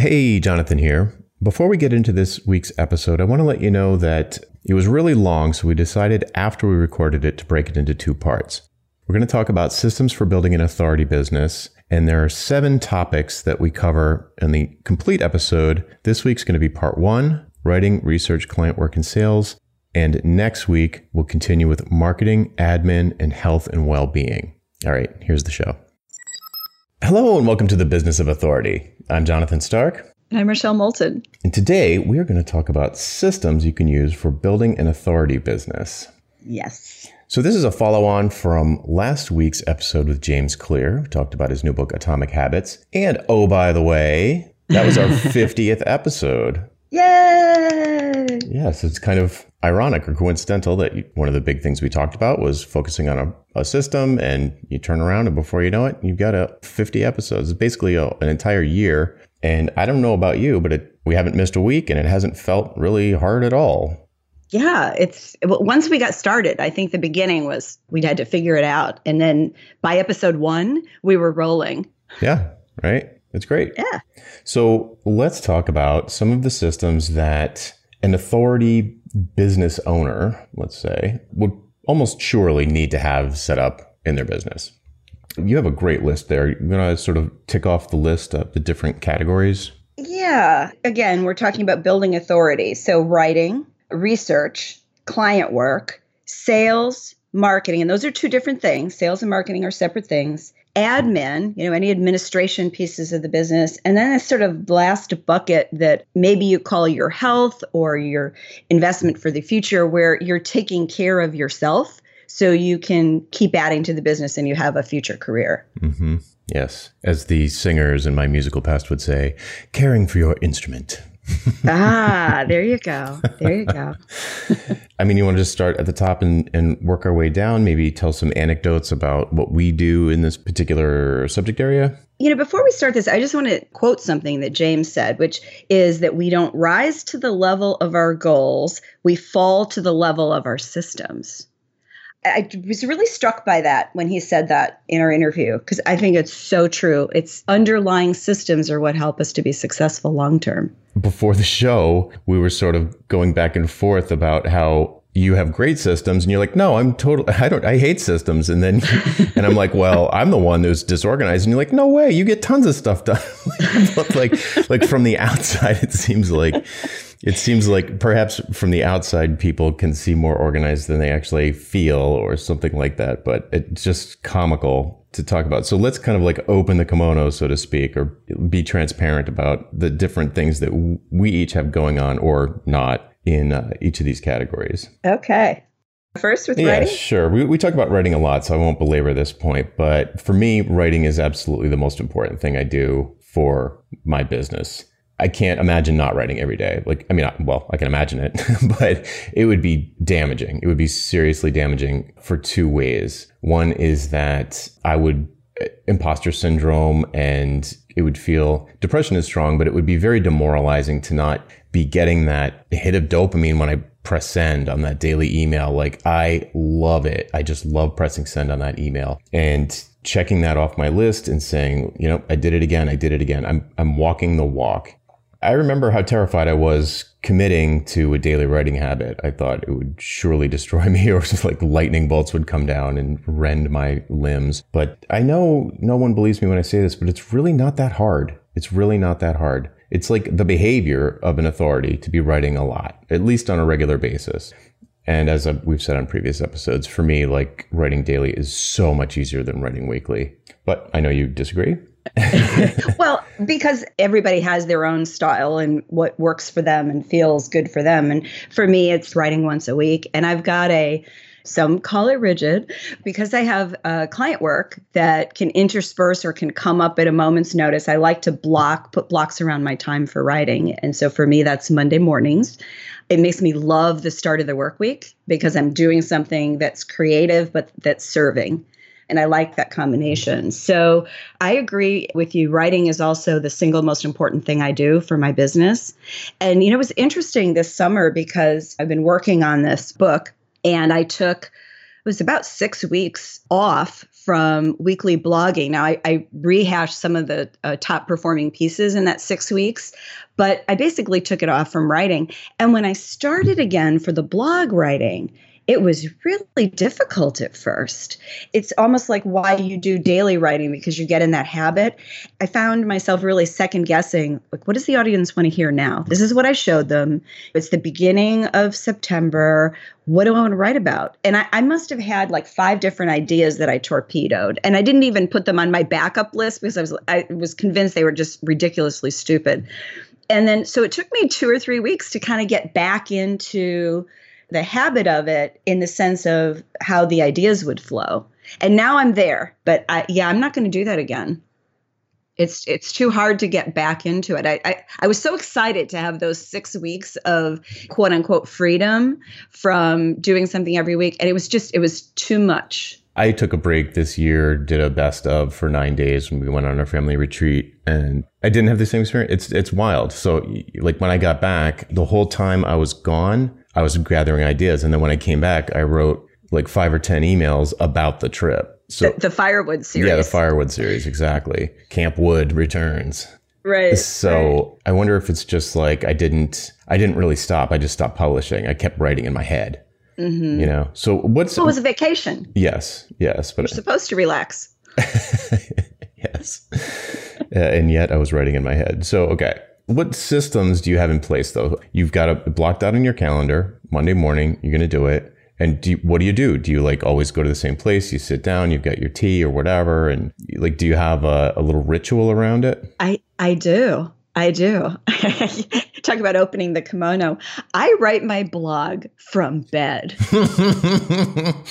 Hey, Jonathan here. Before we get into this week's episode, I want to let you know that it was really long, so we decided after we recorded it to break it into two parts. We're going to talk about systems for building an authority business, and there are seven topics that we cover in the complete episode. This week's going to be part one writing, research, client work, and sales. And next week, we'll continue with marketing, admin, and health and well being. All right, here's the show. Hello, and welcome to the Business of Authority. I'm Jonathan Stark. And I'm Rochelle Moulton. And today we are going to talk about systems you can use for building an authority business. Yes. So, this is a follow on from last week's episode with James Clear. We talked about his new book, Atomic Habits. And oh, by the way, that was our 50th episode. Yay! Yes, it's kind of ironic or coincidental that you, one of the big things we talked about was focusing on a, a, system, and you turn around, and before you know it, you've got a 50 episodes. It's basically a, an entire year. And I don't know about you, but it, we haven't missed a week, and it hasn't felt really hard at all. Yeah, it's once we got started, I think the beginning was we had to figure it out. And then by episode one, we were rolling. Yeah, right. It's great. Yeah. So let's talk about some of the systems that an authority business owner, let's say, would almost surely need to have set up in their business. You have a great list there. You're going to sort of tick off the list of the different categories. Yeah. Again, we're talking about building authority. So, writing, research, client work, sales, marketing. And those are two different things. Sales and marketing are separate things admin, you know, any administration pieces of the business, and then a sort of last bucket that maybe you call your health or your investment for the future, where you're taking care of yourself so you can keep adding to the business and you have a future career. Mm-hmm. Yes. As the singers in my musical past would say, caring for your instrument ah, there you go. There you go. I mean, you want to just start at the top and, and work our way down, maybe tell some anecdotes about what we do in this particular subject area? You know, before we start this, I just want to quote something that James said, which is that we don't rise to the level of our goals, we fall to the level of our systems. I was really struck by that when he said that in our interview because I think it's so true. It's underlying systems are what help us to be successful long term. Before the show, we were sort of going back and forth about how you have great systems and you're like, no, I'm total, I don't, I hate systems. And then, and I'm like, well, I'm the one who's disorganized. And you're like, no way, you get tons of stuff done. like, like from the outside, it seems like it seems like perhaps from the outside, people can see more organized than they actually feel, or something like that. But it's just comical to talk about. So let's kind of like open the kimono, so to speak, or be transparent about the different things that we each have going on or not in uh, each of these categories. Okay. First with yeah, writing? sure. We, we talk about writing a lot, so I won't belabor this point. But for me, writing is absolutely the most important thing I do for my business. I can't imagine not writing every day. Like, I mean, well, I can imagine it, but it would be damaging. It would be seriously damaging for two ways. One is that I would uh, imposter syndrome and it would feel depression is strong, but it would be very demoralizing to not be getting that hit of dopamine when I press send on that daily email. Like I love it. I just love pressing send on that email and checking that off my list and saying, you know, I did it again. I did it again. I'm, I'm walking the walk. I remember how terrified I was committing to a daily writing habit. I thought it would surely destroy me or just like lightning bolts would come down and rend my limbs. But I know no one believes me when I say this, but it's really not that hard. It's really not that hard. It's like the behavior of an authority to be writing a lot, at least on a regular basis. And as we've said on previous episodes, for me, like writing daily is so much easier than writing weekly. But I know you disagree. well, because everybody has their own style and what works for them and feels good for them. And for me, it's writing once a week. And I've got a, some call it rigid because I have uh, client work that can intersperse or can come up at a moment's notice. I like to block, put blocks around my time for writing. And so for me, that's Monday mornings. It makes me love the start of the work week because I'm doing something that's creative, but that's serving. And I like that combination. So I agree with you. Writing is also the single most important thing I do for my business. And, you know, it was interesting this summer because I've been working on this book and I took, it was about six weeks off from weekly blogging. Now, I, I rehashed some of the uh, top performing pieces in that six weeks, but I basically took it off from writing. And when I started again for the blog writing, it was really difficult at first. It's almost like why you do daily writing because you get in that habit. I found myself really second guessing like, what does the audience want to hear now? This is what I showed them. It's the beginning of September. What do I want to write about? And I, I must have had like five different ideas that I torpedoed. And I didn't even put them on my backup list because I was I was convinced they were just ridiculously stupid. And then so it took me two or three weeks to kind of get back into the habit of it in the sense of how the ideas would flow. And now I'm there, but I, yeah, I'm not going to do that again. It's it's too hard to get back into it. I, I I was so excited to have those six weeks of quote unquote freedom from doing something every week, and it was just it was too much. I took a break this year, did a best of for nine days when we went on our family retreat, and I didn't have the same experience. It's it's wild. So like when I got back, the whole time I was gone, I was gathering ideas. And then when I came back, I wrote like five or 10 emails about the trip. So the, the firewood series. Yeah, the firewood series, exactly. Camp Wood returns. Right. So right. I wonder if it's just like I didn't I didn't really stop. I just stopped publishing. I kept writing in my head. Mm-hmm. You know. So what's well, it was a vacation. Yes, yes, but you're supposed to relax. yes. uh, and yet I was writing in my head. So okay, what systems do you have in place though? You've got it blocked out on your calendar. Monday morning, you're going to do it. And do you, what do you do? Do you like always go to the same place? You sit down, you've got your tea or whatever, and like, do you have a, a little ritual around it? I I do. I do. Talk about opening the kimono. I write my blog from bed.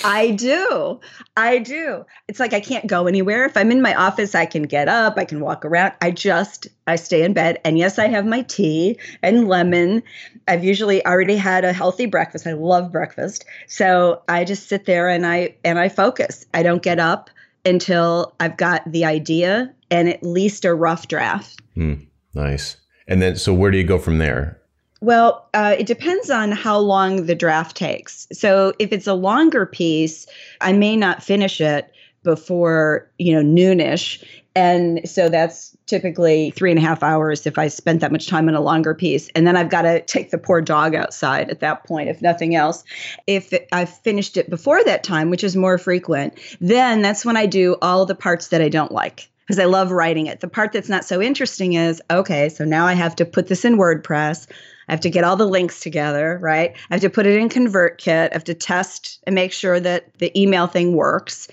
I do. I do. It's like I can't go anywhere. If I'm in my office, I can get up, I can walk around. I just I stay in bed. And yes, I have my tea and lemon. I've usually already had a healthy breakfast. I love breakfast. So I just sit there and I and I focus. I don't get up until I've got the idea and at least a rough draft. Mm. Nice. And then, so where do you go from there? Well, uh, it depends on how long the draft takes. So if it's a longer piece, I may not finish it before you know noonish, and so that's typically three and a half hours if I spent that much time on a longer piece. And then I've got to take the poor dog outside at that point, if nothing else. If I've finished it before that time, which is more frequent, then that's when I do all the parts that I don't like because I love writing it. The part that's not so interesting is okay, so now I have to put this in WordPress. I have to get all the links together, right? I have to put it in ConvertKit. I have to test and make sure that the email thing works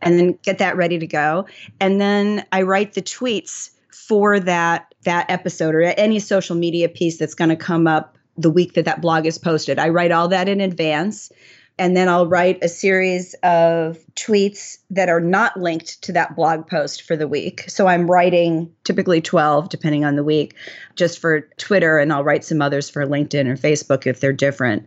and then get that ready to go. And then I write the tweets for that that episode or any social media piece that's going to come up the week that that blog is posted. I write all that in advance and then I'll write a series of tweets that are not linked to that blog post for the week. So I'm writing typically 12, depending on the week, just for Twitter, and I'll write some others for LinkedIn or Facebook if they're different.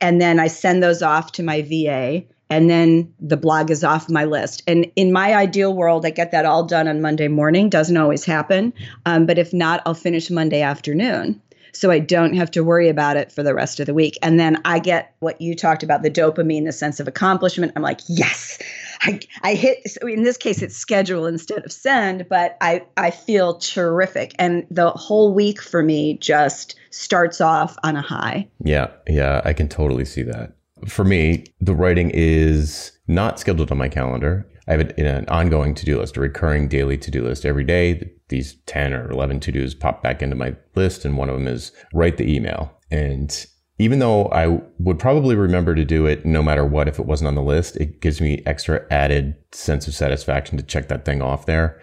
And then I send those off to my VA, and then the blog is off my list. And in my ideal world, I get that all done on Monday morning. Doesn't always happen, um, but if not, I'll finish Monday afternoon so I don't have to worry about it for the rest of the week. And then I get what you talked about the dopamine, the sense of accomplishment. I'm like, yes, I, I hit, so in this case, it's schedule instead of send, but I, I feel terrific. And the whole week for me just starts off on a high. Yeah. Yeah. I can totally see that. For me, the writing is not scheduled on my calendar. I have an ongoing to do list, a recurring daily to do list every day. These 10 or 11 to dos pop back into my list, and one of them is write the email. And even though I would probably remember to do it no matter what if it wasn't on the list, it gives me extra added sense of satisfaction to check that thing off there.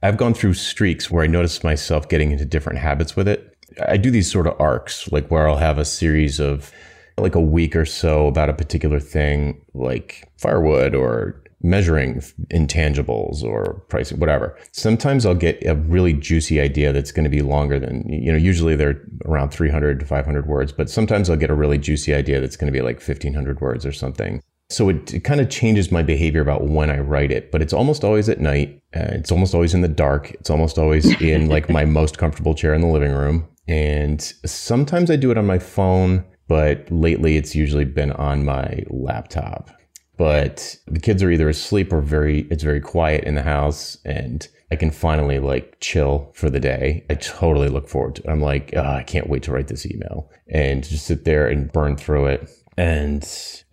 I've gone through streaks where I notice myself getting into different habits with it. I do these sort of arcs, like where I'll have a series of like a week or so about a particular thing, like firewood or measuring intangibles or pricing, whatever. Sometimes I'll get a really juicy idea that's going to be longer than, you know, usually they're around 300 to 500 words, but sometimes I'll get a really juicy idea that's going to be like 1500 words or something. So it, it kind of changes my behavior about when I write it, but it's almost always at night. Uh, it's almost always in the dark. It's almost always in like my most comfortable chair in the living room. And sometimes I do it on my phone, but lately it's usually been on my laptop. But the kids are either asleep or very it's very quiet in the house and I can finally like chill for the day. I totally look forward to it. I'm like, oh, I can't wait to write this email and just sit there and burn through it and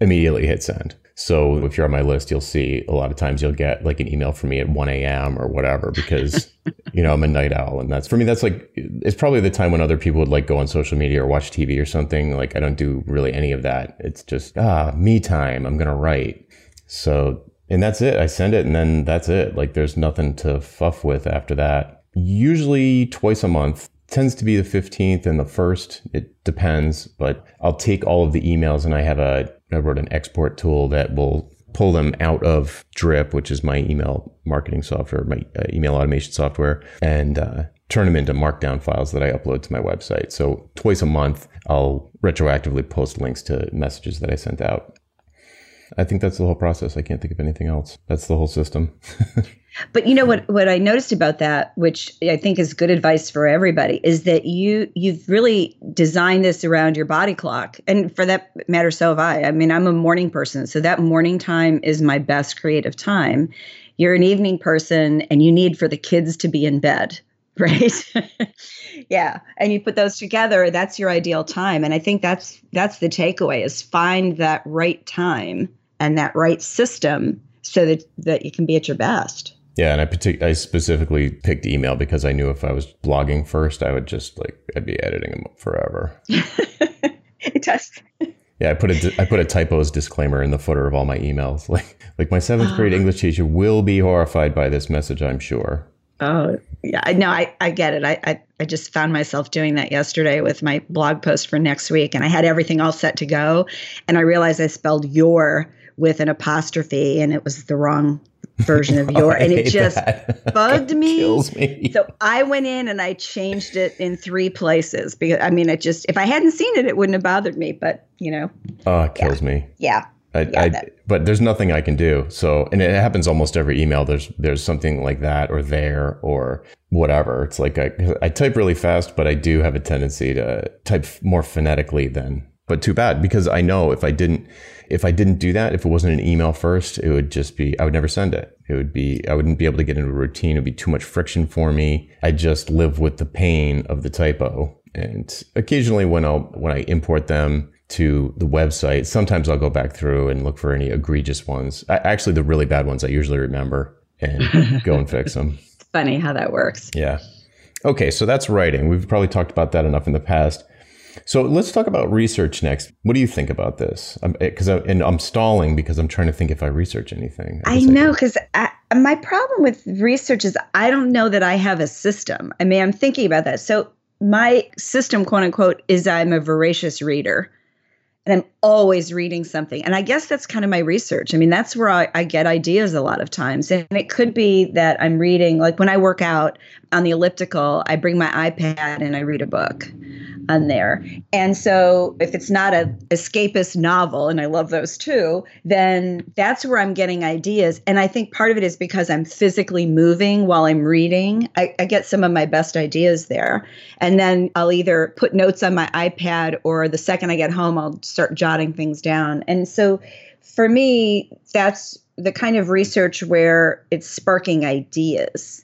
immediately hit send. So if you're on my list, you'll see a lot of times you'll get like an email from me at 1 a.m. or whatever because you know I'm a night owl, and that's for me. That's like it's probably the time when other people would like go on social media or watch TV or something. Like I don't do really any of that. It's just ah me time. I'm gonna write. So and that's it. I send it, and then that's it. Like there's nothing to fuff with after that. Usually twice a month tends to be the 15th and the 1st. It depends, but I'll take all of the emails and I have a, I wrote an export tool that will pull them out of Drip, which is my email marketing software, my uh, email automation software, and uh, turn them into markdown files that I upload to my website. So twice a month, I'll retroactively post links to messages that I sent out. I think that's the whole process. I can't think of anything else. That's the whole system. But you know what what I noticed about that, which I think is good advice for everybody, is that you you've really designed this around your body clock. And for that matter, so have I. I mean, I'm a morning person, so that morning time is my best creative time. You're an evening person and you need for the kids to be in bed, right? yeah. And you put those together, that's your ideal time. And I think that's that's the takeaway is find that right time and that right system so that that you can be at your best. Yeah, and I partic- I specifically picked email because I knew if I was blogging first, I would just like I'd be editing them forever. it does. Yeah, I put a I put a typos disclaimer in the footer of all my emails. Like like my seventh grade ah. English teacher will be horrified by this message. I'm sure. Oh yeah, I know. I, I get it. I, I I just found myself doing that yesterday with my blog post for next week, and I had everything all set to go, and I realized I spelled your with an apostrophe, and it was the wrong version of oh, your and it just that. bugged me. me. So I went in and I changed it in three places because I mean it just if I hadn't seen it it wouldn't have bothered me but you know oh it kills yeah. me yeah I, yeah, I, but there's nothing I can do. So, and it happens almost every email. There's there's something like that or there or whatever. It's like I, I type really fast, but I do have a tendency to type more phonetically than. But too bad because I know if I didn't if I didn't do that, if it wasn't an email first, it would just be, I would never send it. It would be, I wouldn't be able to get into a routine. It would be too much friction for me. I just live with the pain of the typo. And occasionally when I'll, when I import them to the website, sometimes I'll go back through and look for any egregious ones. I, actually, the really bad ones I usually remember and go and fix them. It's funny how that works. Yeah. Okay. So that's writing. We've probably talked about that enough in the past. So let's talk about research next. What do you think about this? Because eh, and I'm stalling because I'm trying to think if I research anything. I, I know because my problem with research is I don't know that I have a system. I mean, I'm thinking about that. So my system, quote unquote, is I'm a voracious reader and I'm always reading something. And I guess that's kind of my research. I mean, that's where I, I, get ideas a lot of times. And it could be that I'm reading, like when I work out on the elliptical, I bring my iPad and I read a book on there. And so if it's not a escapist novel, and I love those too, then that's where I'm getting ideas. And I think part of it is because I'm physically moving while I'm reading. I, I get some of my best ideas there. And then I'll either put notes on my iPad or the second I get home, I'll start jotting things down. And so for me, that's the kind of research where it's sparking ideas.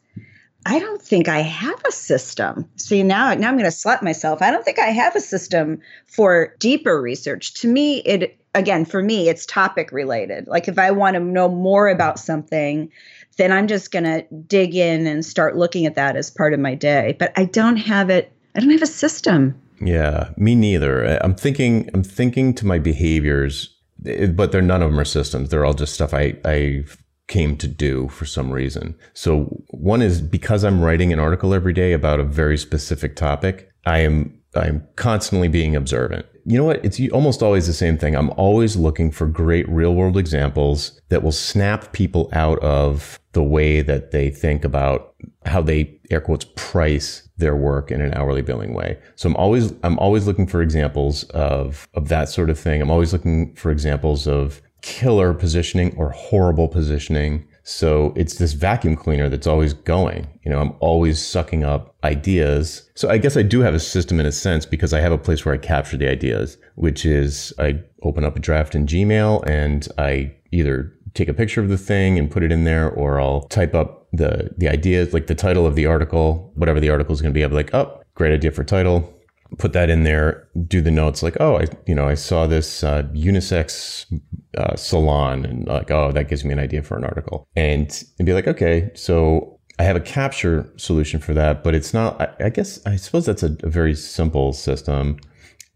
I don't think I have a system. See now, now I'm going to slap myself. I don't think I have a system for deeper research. To me, it again for me, it's topic related. Like if I want to know more about something, then I'm just going to dig in and start looking at that as part of my day. But I don't have it. I don't have a system. Yeah, me neither. I'm thinking. I'm thinking to my behaviors, eh, but they're none of them are systems. They're all just stuff I I came to do for some reason. So one is because I'm writing an article every day about a very specific topic, I am I'm constantly being observant. You know what? It's almost always the same thing. I'm always looking for great real world examples that will snap people out of the way that they think about how they air quotes price their work in an hourly billing way. So I'm always I'm always looking for examples of of that sort of thing. I'm always looking for examples of killer positioning or horrible positioning. So it's this vacuum cleaner that's always going. You know, I'm always sucking up ideas. So I guess I do have a system in a sense because I have a place where I capture the ideas, which is I open up a draft in Gmail and I either take a picture of the thing and put it in there or I'll type up the the ideas like the title of the article, whatever the article is going to be. I'll be like, "Oh, great idea for title." Put that in there, do the notes like, "Oh, I you know, I saw this uh, unisex uh, salon and like, oh, that gives me an idea for an article." And and be like, "Okay, so I have a capture solution for that, but it's not. I, I guess I suppose that's a, a, very simple system.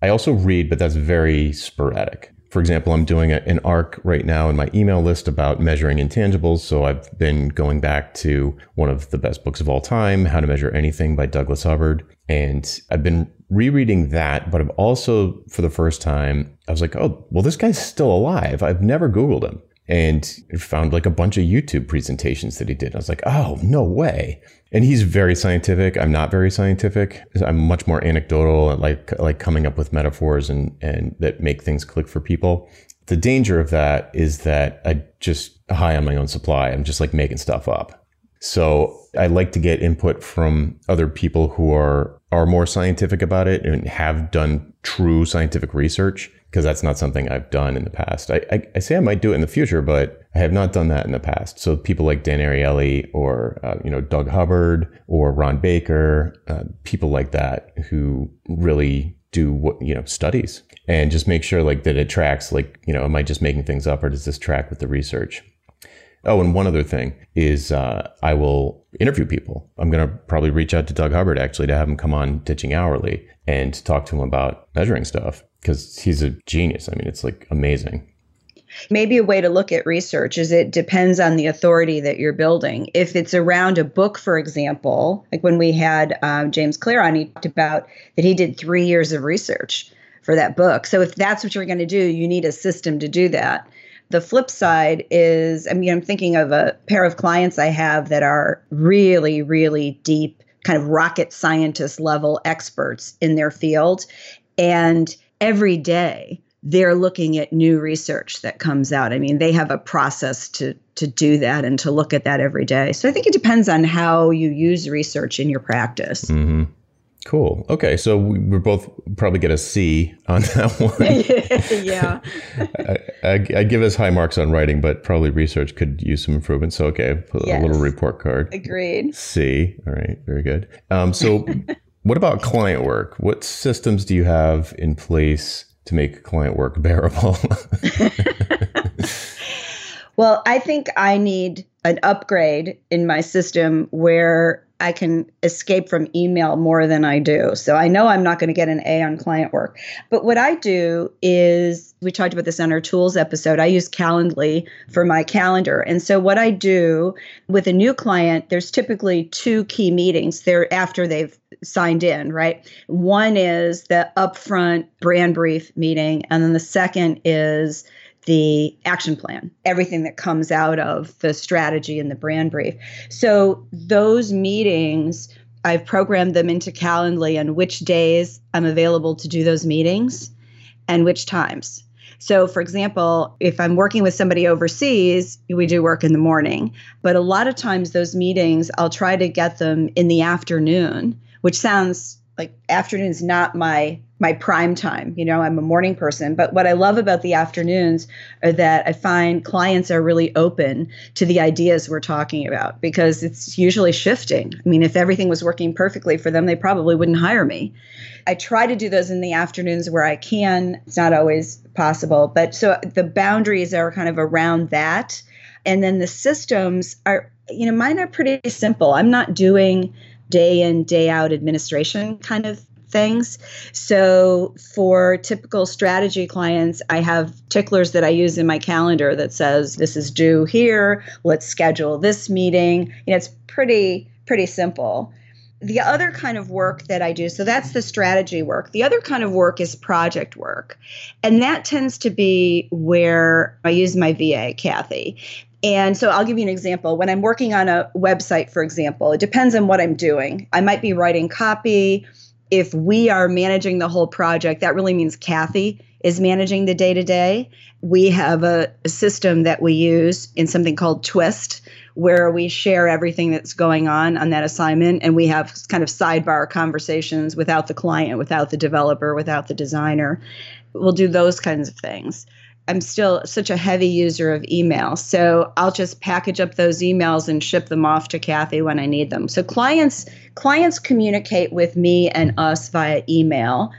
I also read, but that's very sporadic. For example, I'm doing a, an arc right now in my email list about measuring intangibles. So I've been going back to one of the best books of all time, How to Measure Anything by Douglas Hubbard. And I've been rereading that, but I've also, for the first time, I was like, oh, well, this guy's still alive. I've never Googled him and found like a bunch of YouTube presentations that he did. I was like, oh, no way. And he's very scientific. I'm not very scientific. I'm much more anecdotal and like like coming up with metaphors and and that make things click for people. The danger of that is that I just high on my own supply. I'm just like making stuff up. So I like to get input from other people who are are more scientific about it and have done true scientific research because that's not something I've done in the past. I, I, I, say I might do it in the future, but I have not done that in the past. So people like Dan Ariely or uh, you know Doug Hubbard or Ron Baker, uh, people like that who really do what you know studies and just make sure like that it tracks. Like you know, am I just making things up or does this track with the research? Oh, and one other thing is uh, I will interview people. I'm going to probably reach out to Doug Hubbard actually to have him come on Ditching Hourly and talk to him about measuring stuff because he's a genius. I mean, it's like amazing. Maybe a way to look at research is it depends on the authority that you're building. If it's around a book, for example, like when we had um, James Clear on, he talked about that he did three years of research for that book. So if that's what you're going to do, you need a system to do that. The flip side is, I mean, I'm thinking of a pair of clients I have that are really, really deep, kind of rocket scientist level experts in their field. And every day they're looking at new research that comes out. I mean, they have a process to to do that and to look at that every day. So I think it depends on how you use research in your practice. Mm-hmm. Cool. Okay, so we, are both probably get a C on that one. yeah. I, I, I, give us high marks on writing, but probably research could use some improvement. So okay, put yes. a little report card. Agreed. C. All right. Very good. Um, so what about client work? What systems do you have in place to make client work bearable? well, I think I need an upgrade in my system where I can escape from email more than I do. So I know I'm not going to get an A on client work. But what I do is, we talked about this on our tools episode. I use Calendly for my calendar. And so what I do with a new client, there's typically two key meetings there after they've signed in, right? One is the upfront brand brief meeting. And then the second is the action plan, everything that comes out of the strategy and the brand brief. So those meetings, I've programmed them into Calendly and which days I'm available to do those meetings and which times. So, for example, if I'm working with somebody overseas, we do work in the morning. But a lot of times, those meetings, I'll try to get them in the afternoon, which sounds like afternoon's not my my prime time you know i'm a morning person. But what i love about the afternoons are that i find clients are really open to the ideas we're talking about because it's usually shifting. I mean if everything was working perfectly for them they probably wouldn't hire me. I try to do those in the afternoons where i can. It's not always possible. But so the boundaries are kind of around that. And then the systems are you know mine are pretty simple. I'm not doing day in, day out administration kind of things. So for typical strategy clients, I have ticklers that I use in my calendar that says this is due here, let's schedule this meeting. You know, it's pretty pretty simple. The other kind of work that I do, so that's the strategy work. The other kind of work is project work. And that tends to be where I use my VA, Kathy. And so I'll give you an example. When I'm working on a website, for example, it depends on what I'm doing. I might be writing copy. If we are managing the whole project, that really means Kathy is managing the day to day. We have a, a, system that we use in something called Twist, where we share everything that's going on on that assignment. And we have kind of sidebar conversations without the client, without the developer, without the designer. We'll do those kinds of things. I'm still such a heavy user of email. So I'll just package up those emails and ship them off to Kathy when I need them. So clients clients communicate with me and us via email.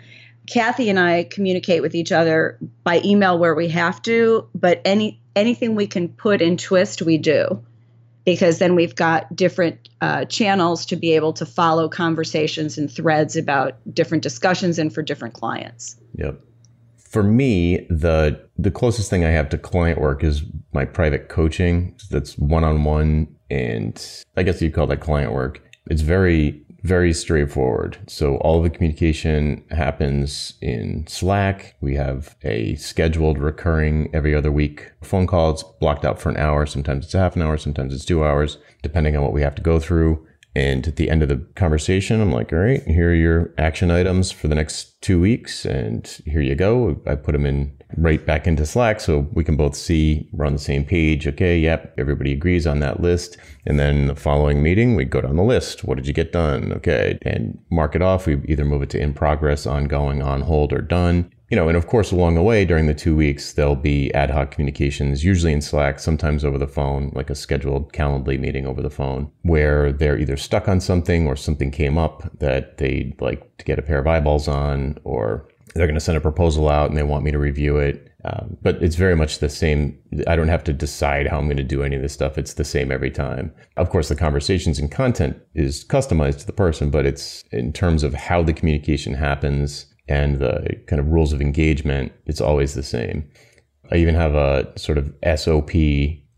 Kathy and I communicate with each other by email where we have to, but any anything we can put in Twist, we do, because then we've got different uh, channels to be able to follow conversations and threads about different discussions and for different clients. Yep for me, the the closest thing I have to client work is my private coaching. That's one on one, and I guess you'd call that client work. It's very very straightforward. So all the communication happens in Slack. We have a scheduled recurring every other week phone call. It's blocked out for an hour. Sometimes it's half an hour. Sometimes it's two hours, depending on what we have to go through. And at the end of the conversation, I'm like, all right, here are your action items for the next two weeks. And here you go. I put them in right back into Slack so we can both see we're on the same page. Okay, yep, everybody agrees on that list. And then the following meeting, we go down the list. What did you get done? Okay, and mark it off. We either move it to in progress, ongoing, on hold, or done you know, and of course, along the way during the two weeks, there'll be ad hoc communications, usually in Slack, sometimes over the phone, like a scheduled Calendly meeting over the phone, where they're either stuck on something or something came up that they'd like to get a pair of eyeballs on, or they're going to send a proposal out and they want me to review it. Um, but it's very much the same. I don't have to decide how I'm going to do any of this stuff. It's the same every time. Of course, the conversations and content is customized to the person, but it's in terms of how the communication happens and the kind of rules of engagement, it's always the same. I even have a sort of SOP,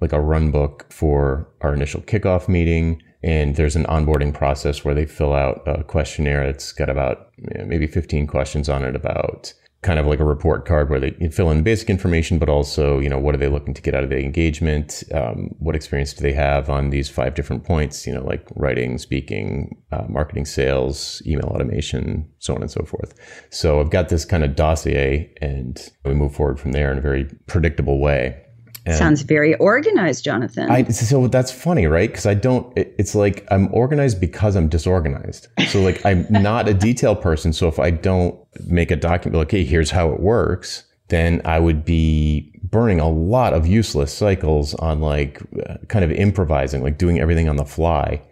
like a run book for our initial kickoff meeting. And there's an onboarding process where they fill out a questionnaire It's got about maybe 15 questions on it about kind of like a report card where they fill in basic information, but also, you know, what are they looking to get out of the engagement? Um, what experience do they have on these five different points, you know, like writing, speaking, uh, marketing, sales, email automation, so on and so forth. So I've got this kind of dossier and we move forward from there in a very predictable way. And Sounds very organized, Jonathan. I, so that's funny, right? Because I don't. It, it's like I'm organized because I'm disorganized. So like I'm not a detail person. So if I don't make a document, like, hey, here's how it works, then I would be burning a lot of useless cycles on like uh, kind of improvising, like doing everything on the fly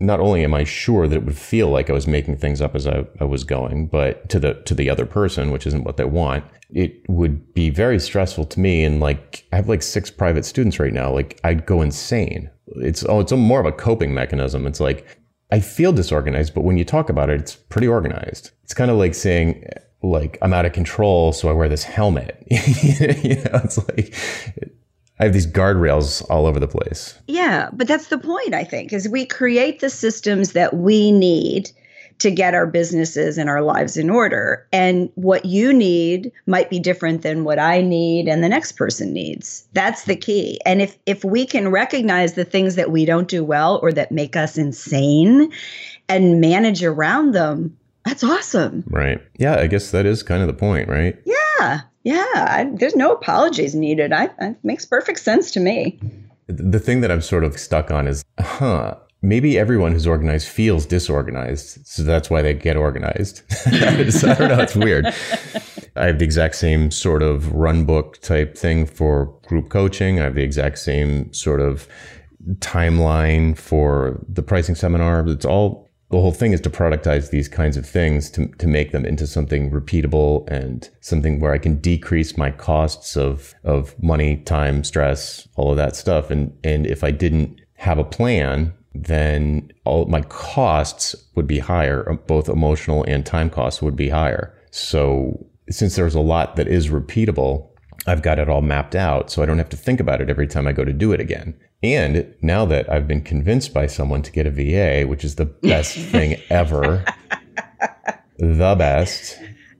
not only am I sure that it would feel like I was making things up as I, I, was going, but to the to the other person, which isn't what they want, it would be very stressful to me. And like I have like six private students right now, like I'd go insane. It's oh, it's a more of a coping mechanism. It's like I feel disorganized, but when you talk about it, it's pretty organized. It's kind of like saying like I'm out of control, so I wear this helmet. you know, it's like I have these guardrails all over the place. Yeah, but that's the point, I think, is we create the systems that we need to get our businesses and our lives in order. And what you need might be different than what I need and the next person needs. That's the key. And if if we can recognize the things that we don't do well or that make us insane and manage around them, that's awesome. Right. Yeah, I guess that is kind of the point, right? Yeah. Yeah, I, there's no apologies needed. I, it makes perfect sense to me. The thing that I'm sort of stuck on is, huh, maybe everyone who's organized feels disorganized. So that's why they get organized. I don't know. It's weird. I have the exact same sort of run book type thing for group coaching. I have the exact same sort of timeline for the pricing seminar. It's all the whole thing is to productize these kinds of things to, to make them into something repeatable and something where I can decrease my costs of, of money, time, stress, all of that stuff. And, and if I didn't have a plan, then all my costs would be higher, uh, both emotional and time costs would be higher. So since there's a lot that is repeatable, I've got it all mapped out. So I don't have to think about it every time I go to do it again. And now that I've been convinced by someone to get a VA, which is the best thing ever, the best.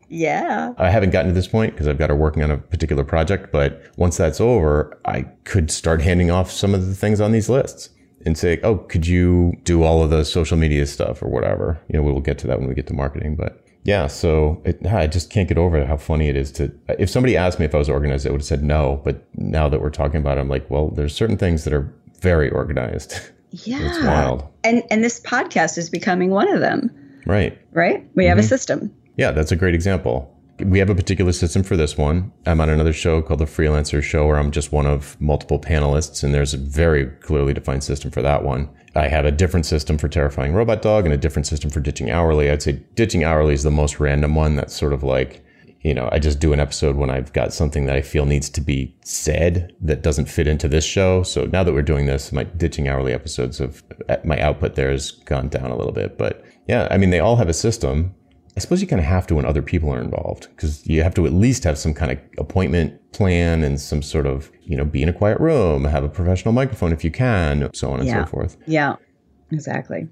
Yeah. I haven't gotten to this point because I've got her working on a particular project, but once that's over, I could start handing off some of the things on these lists and say, "Oh, could you do all of the social media stuff or whatever?" You know, we'll get to that when we get to marketing, but Yeah, so it, I just can't get over how funny it is to. If somebody asked me if I was organized, I would have said no. But now that we're talking about it, I'm like, well, there's certain things that are very organized. Yeah, it's wild. And and this podcast is becoming one of them. Right. Right. We mm-hmm. have a mm-hmm. system. Yeah, that's a great example we have a particular system for this one. I'm on another show called the Freelancer Show, where I'm just one of multiple panelists, and there's a very clearly defined system for that one. I have a different system for Terrifying Robot Dog and a different system for Ditching Hourly. I'd say Ditching Hourly is the most random one. That's sort of like, you know, I just do an episode when I've got something that I feel needs to be said that doesn't fit into this show. So now that we're doing this, my Ditching Hourly episodes of my output there has gone down a little bit. But yeah, I mean, they all have a system I suppose you kind of have to when other people are involved because you have to at least have some kind of appointment plan and some sort of, you know, be in a quiet room, have a professional microphone if you can, so on and yeah. so forth. Yeah, exactly.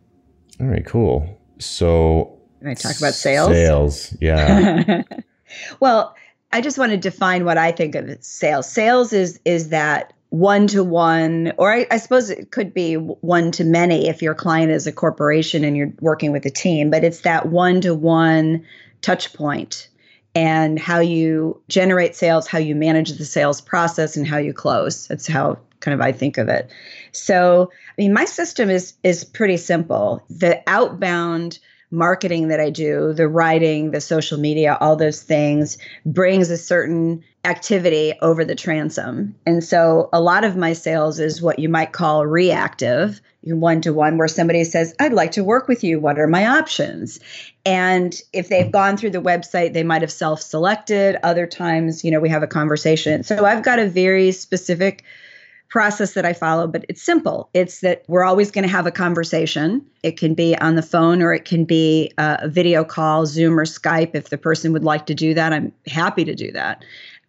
All right, cool. So, can I talk about sales? Sales, yeah. well, I just want to define what I think of sales. Sales is is that one to one, or I, I, suppose it could be one to many if your client is a corporation and you're working with a team, but it's that one to one touch point and how you generate sales, how you manage the sales process, and how you close. That's how kind of I think of it. So, I mean, my system is is pretty simple. The outbound marketing that I do, the writing, the social media, all those things brings a certain activity over the transom. And so a lot of my sales is what you might call reactive, one to one, where somebody says, I'd like to work with you. What are my options? And if they've gone through the website, they might have self selected. Other times, you know, we have a conversation. So I've got a very specific process that I follow, but it's simple. It's that we're always going to have a conversation. It can be on the phone or it can be uh, a video call, Zoom or Skype. If the person would like to do that, I'm happy to do that.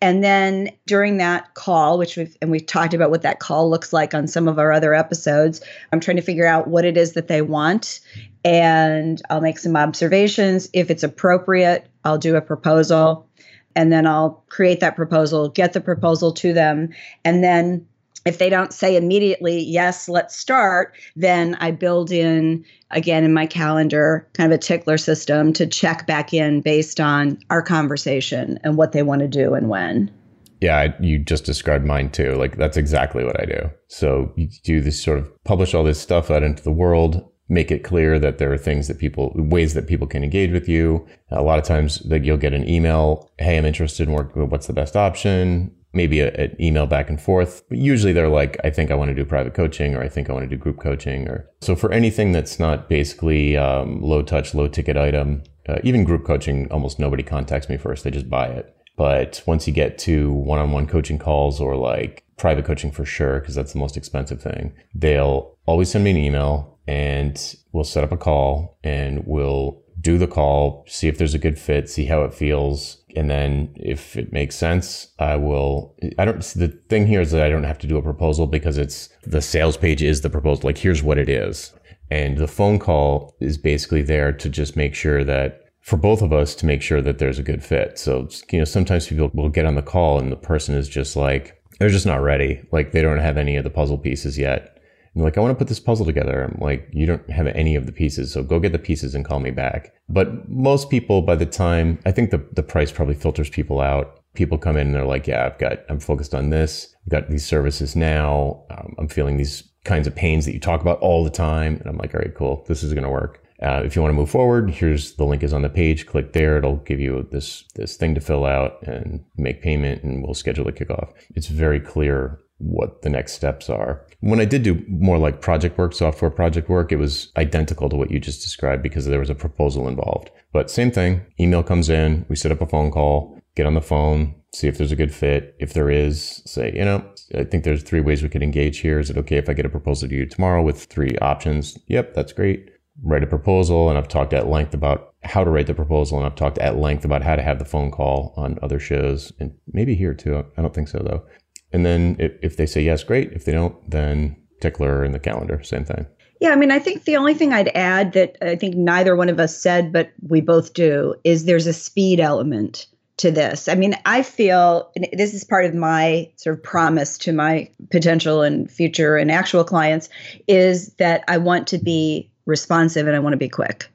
And then during that call, which we've and we've talked about what that call looks like on some of our other episodes, I'm trying to figure out what it is that they want. And I'll make some observations. If it's appropriate, I'll do a proposal. And then I'll create that proposal, get the proposal to them, and then if they don't say immediately, yes, let's start, then I build in again in my calendar kind of a tickler system to check back in based on our conversation and what they want to do and when. Yeah, I, you just described mine too. Like that's exactly what I do. So you do this sort of publish all this stuff out into the world, make it clear that there are things that people, ways that people can engage with you. A lot of times that you'll get an email, "Hey, I'm interested in work. What's the best option?" Maybe an email back and forth. But usually they're like, I think I want to do private coaching or I think I want to do group coaching. Or so for anything that's not basically um, low touch, low ticket item, uh, even group coaching, almost nobody contacts me first. They just buy it. But once you get to one on one coaching calls or like private coaching for sure, because that's the most expensive thing, they'll always send me an email and we'll set up a call and we'll do the call, see if there's a good fit, see how it feels. And then if it makes sense, I will. I don't, the thing here is that I don't have to do a proposal because it's the sales page is the proposal. Like, here's what it is. And the phone call is basically there to just make sure that for both of us to make sure that there's a good fit. So, you know, sometimes people will get on the call and the person is just like, they're just not ready. Like they don't have any of the puzzle pieces yet like, I want to put this puzzle together. I'm like, you don't have any of the pieces. So go get the pieces and call me back. But most people, by the time, I think the, the price probably filters people out. People come in and they're like, yeah, I've got, I'm focused on this. I've got these services now. Um, I'm feeling these kinds of pains that you talk about all the time. And I'm like, all right, cool. This is going to work. Uh, if you want to move forward, here's the link is on the page. Click there. It'll give you this this thing to fill out and make payment, and we'll schedule a kickoff. It's very clear what the next steps are. When I did do more like project work, software project work, it was identical to what you just described because there was a proposal involved. But same thing, email comes in, we set up a phone call, get on the phone, see if there's a good fit. If there is, say, you know, I think there's three ways we could engage here. Is it okay if I get a proposal to you tomorrow with three options? Yep, that's great. Write a proposal, and I've talked at length about how to write the proposal, and I've talked at length about how to have the phone call on other shows, and maybe here too. I don't think so though. And then if, if they say yes, great. If they don't, then tickler in the calendar, same thing. Yeah, I mean, I think the only thing I'd add that I think neither one of us said, but we both do, is there's a speed element to this. I mean, I feel this is part of my sort of promise to my potential and future and actual clients is that I want to be responsive and I want to be quick.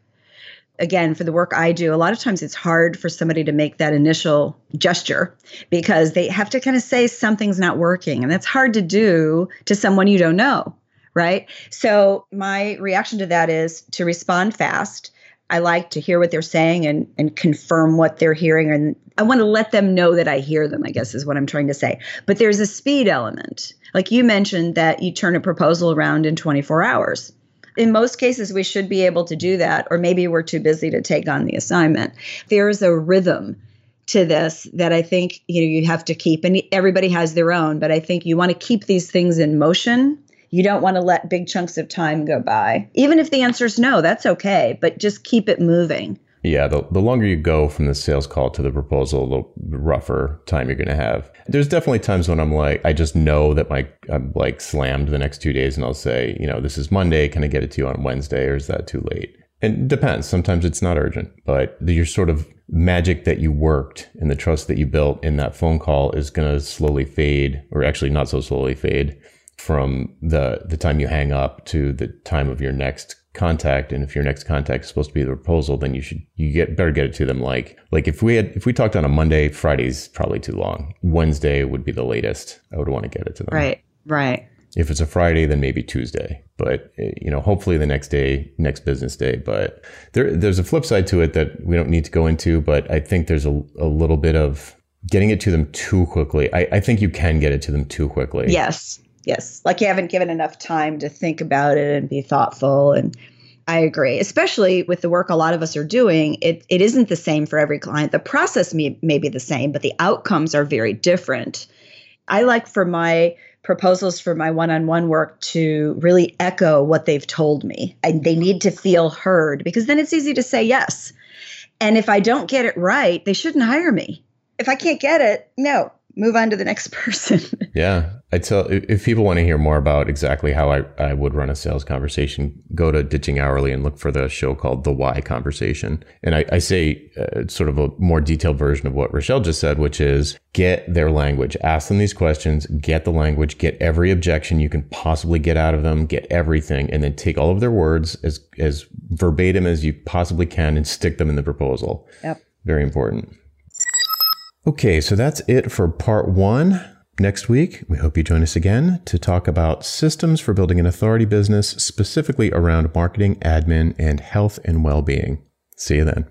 Again, for the work I do, a lot of times it's hard for somebody to make that initial gesture because they have to kind of say something's not working. And that's hard to do to someone you don't know. Right. So my reaction to that is to respond fast. I like to hear what they're saying and, and confirm what they're hearing. And I want to let them know that I hear them, I guess is what I'm trying to say. But there's a speed element. Like you mentioned, that you turn a proposal around in 24 hours in most cases we should be able to do that or maybe we're too busy to take on the assignment. There's a rhythm to this that i think you know you have to keep and everybody has their own but i think you want to keep these things in motion. You don't want to let big chunks of time go by. Even if the answer is no that's okay but just keep it moving yeah, the, the longer you go from the sales call to the proposal, the rougher time you're going to have. There's definitely times when I'm like, I just know that my I'm like slammed the next two days, and I'll say, you know, this is Monday. Can I get it to you on Wednesday, or is that too late? It depends. Sometimes it's not urgent, but your sort of magic that you worked and the trust that you built in that phone call is going to slowly fade, or actually not so slowly fade from the the time you hang up to the time of your next contact and if your next contact is supposed to be the proposal then you should you get better get it to them like like if we had if we talked on a monday friday's probably too long. Wednesday would be the latest. I would want to get it to them. Right right. If it's a friday then maybe tuesday but eh, you know hopefully the next day next business day but there there's a flip side to it that we don't need to go into but i think there's a, a little bit of getting it to them too quickly. I, I think you can get it to them too quickly. Yes yes like you haven't given enough time to think about it and be thoughtful and I agree, especially with the work a lot of us are doing. It, it isn't the same for every client. The process may, may be the same, but the outcomes are very different. I like for my proposals for my one on one work to really echo what they've told me. And they need to feel heard because then it's easy to say yes. And if I don't get it right, they shouldn't hire me. If I can't get it, no, move on to the next person. yeah. I tell if people want to hear more about exactly how I, I would run a sales conversation, go to Ditching Hourly and look for the show called The Why Conversation. And I, I say uh, sort of a more detailed version of what Rochelle just said, which is get their language, ask them these questions, get the language, get every objection you can possibly get out of them, get everything, and then take all of their words as, as verbatim as you possibly can and stick them in the proposal. Yep. Very important. Okay, so that's it for part one. Next week, we hope you join us again to talk about systems for building an authority business, specifically around marketing, admin, and health and well being. See you then.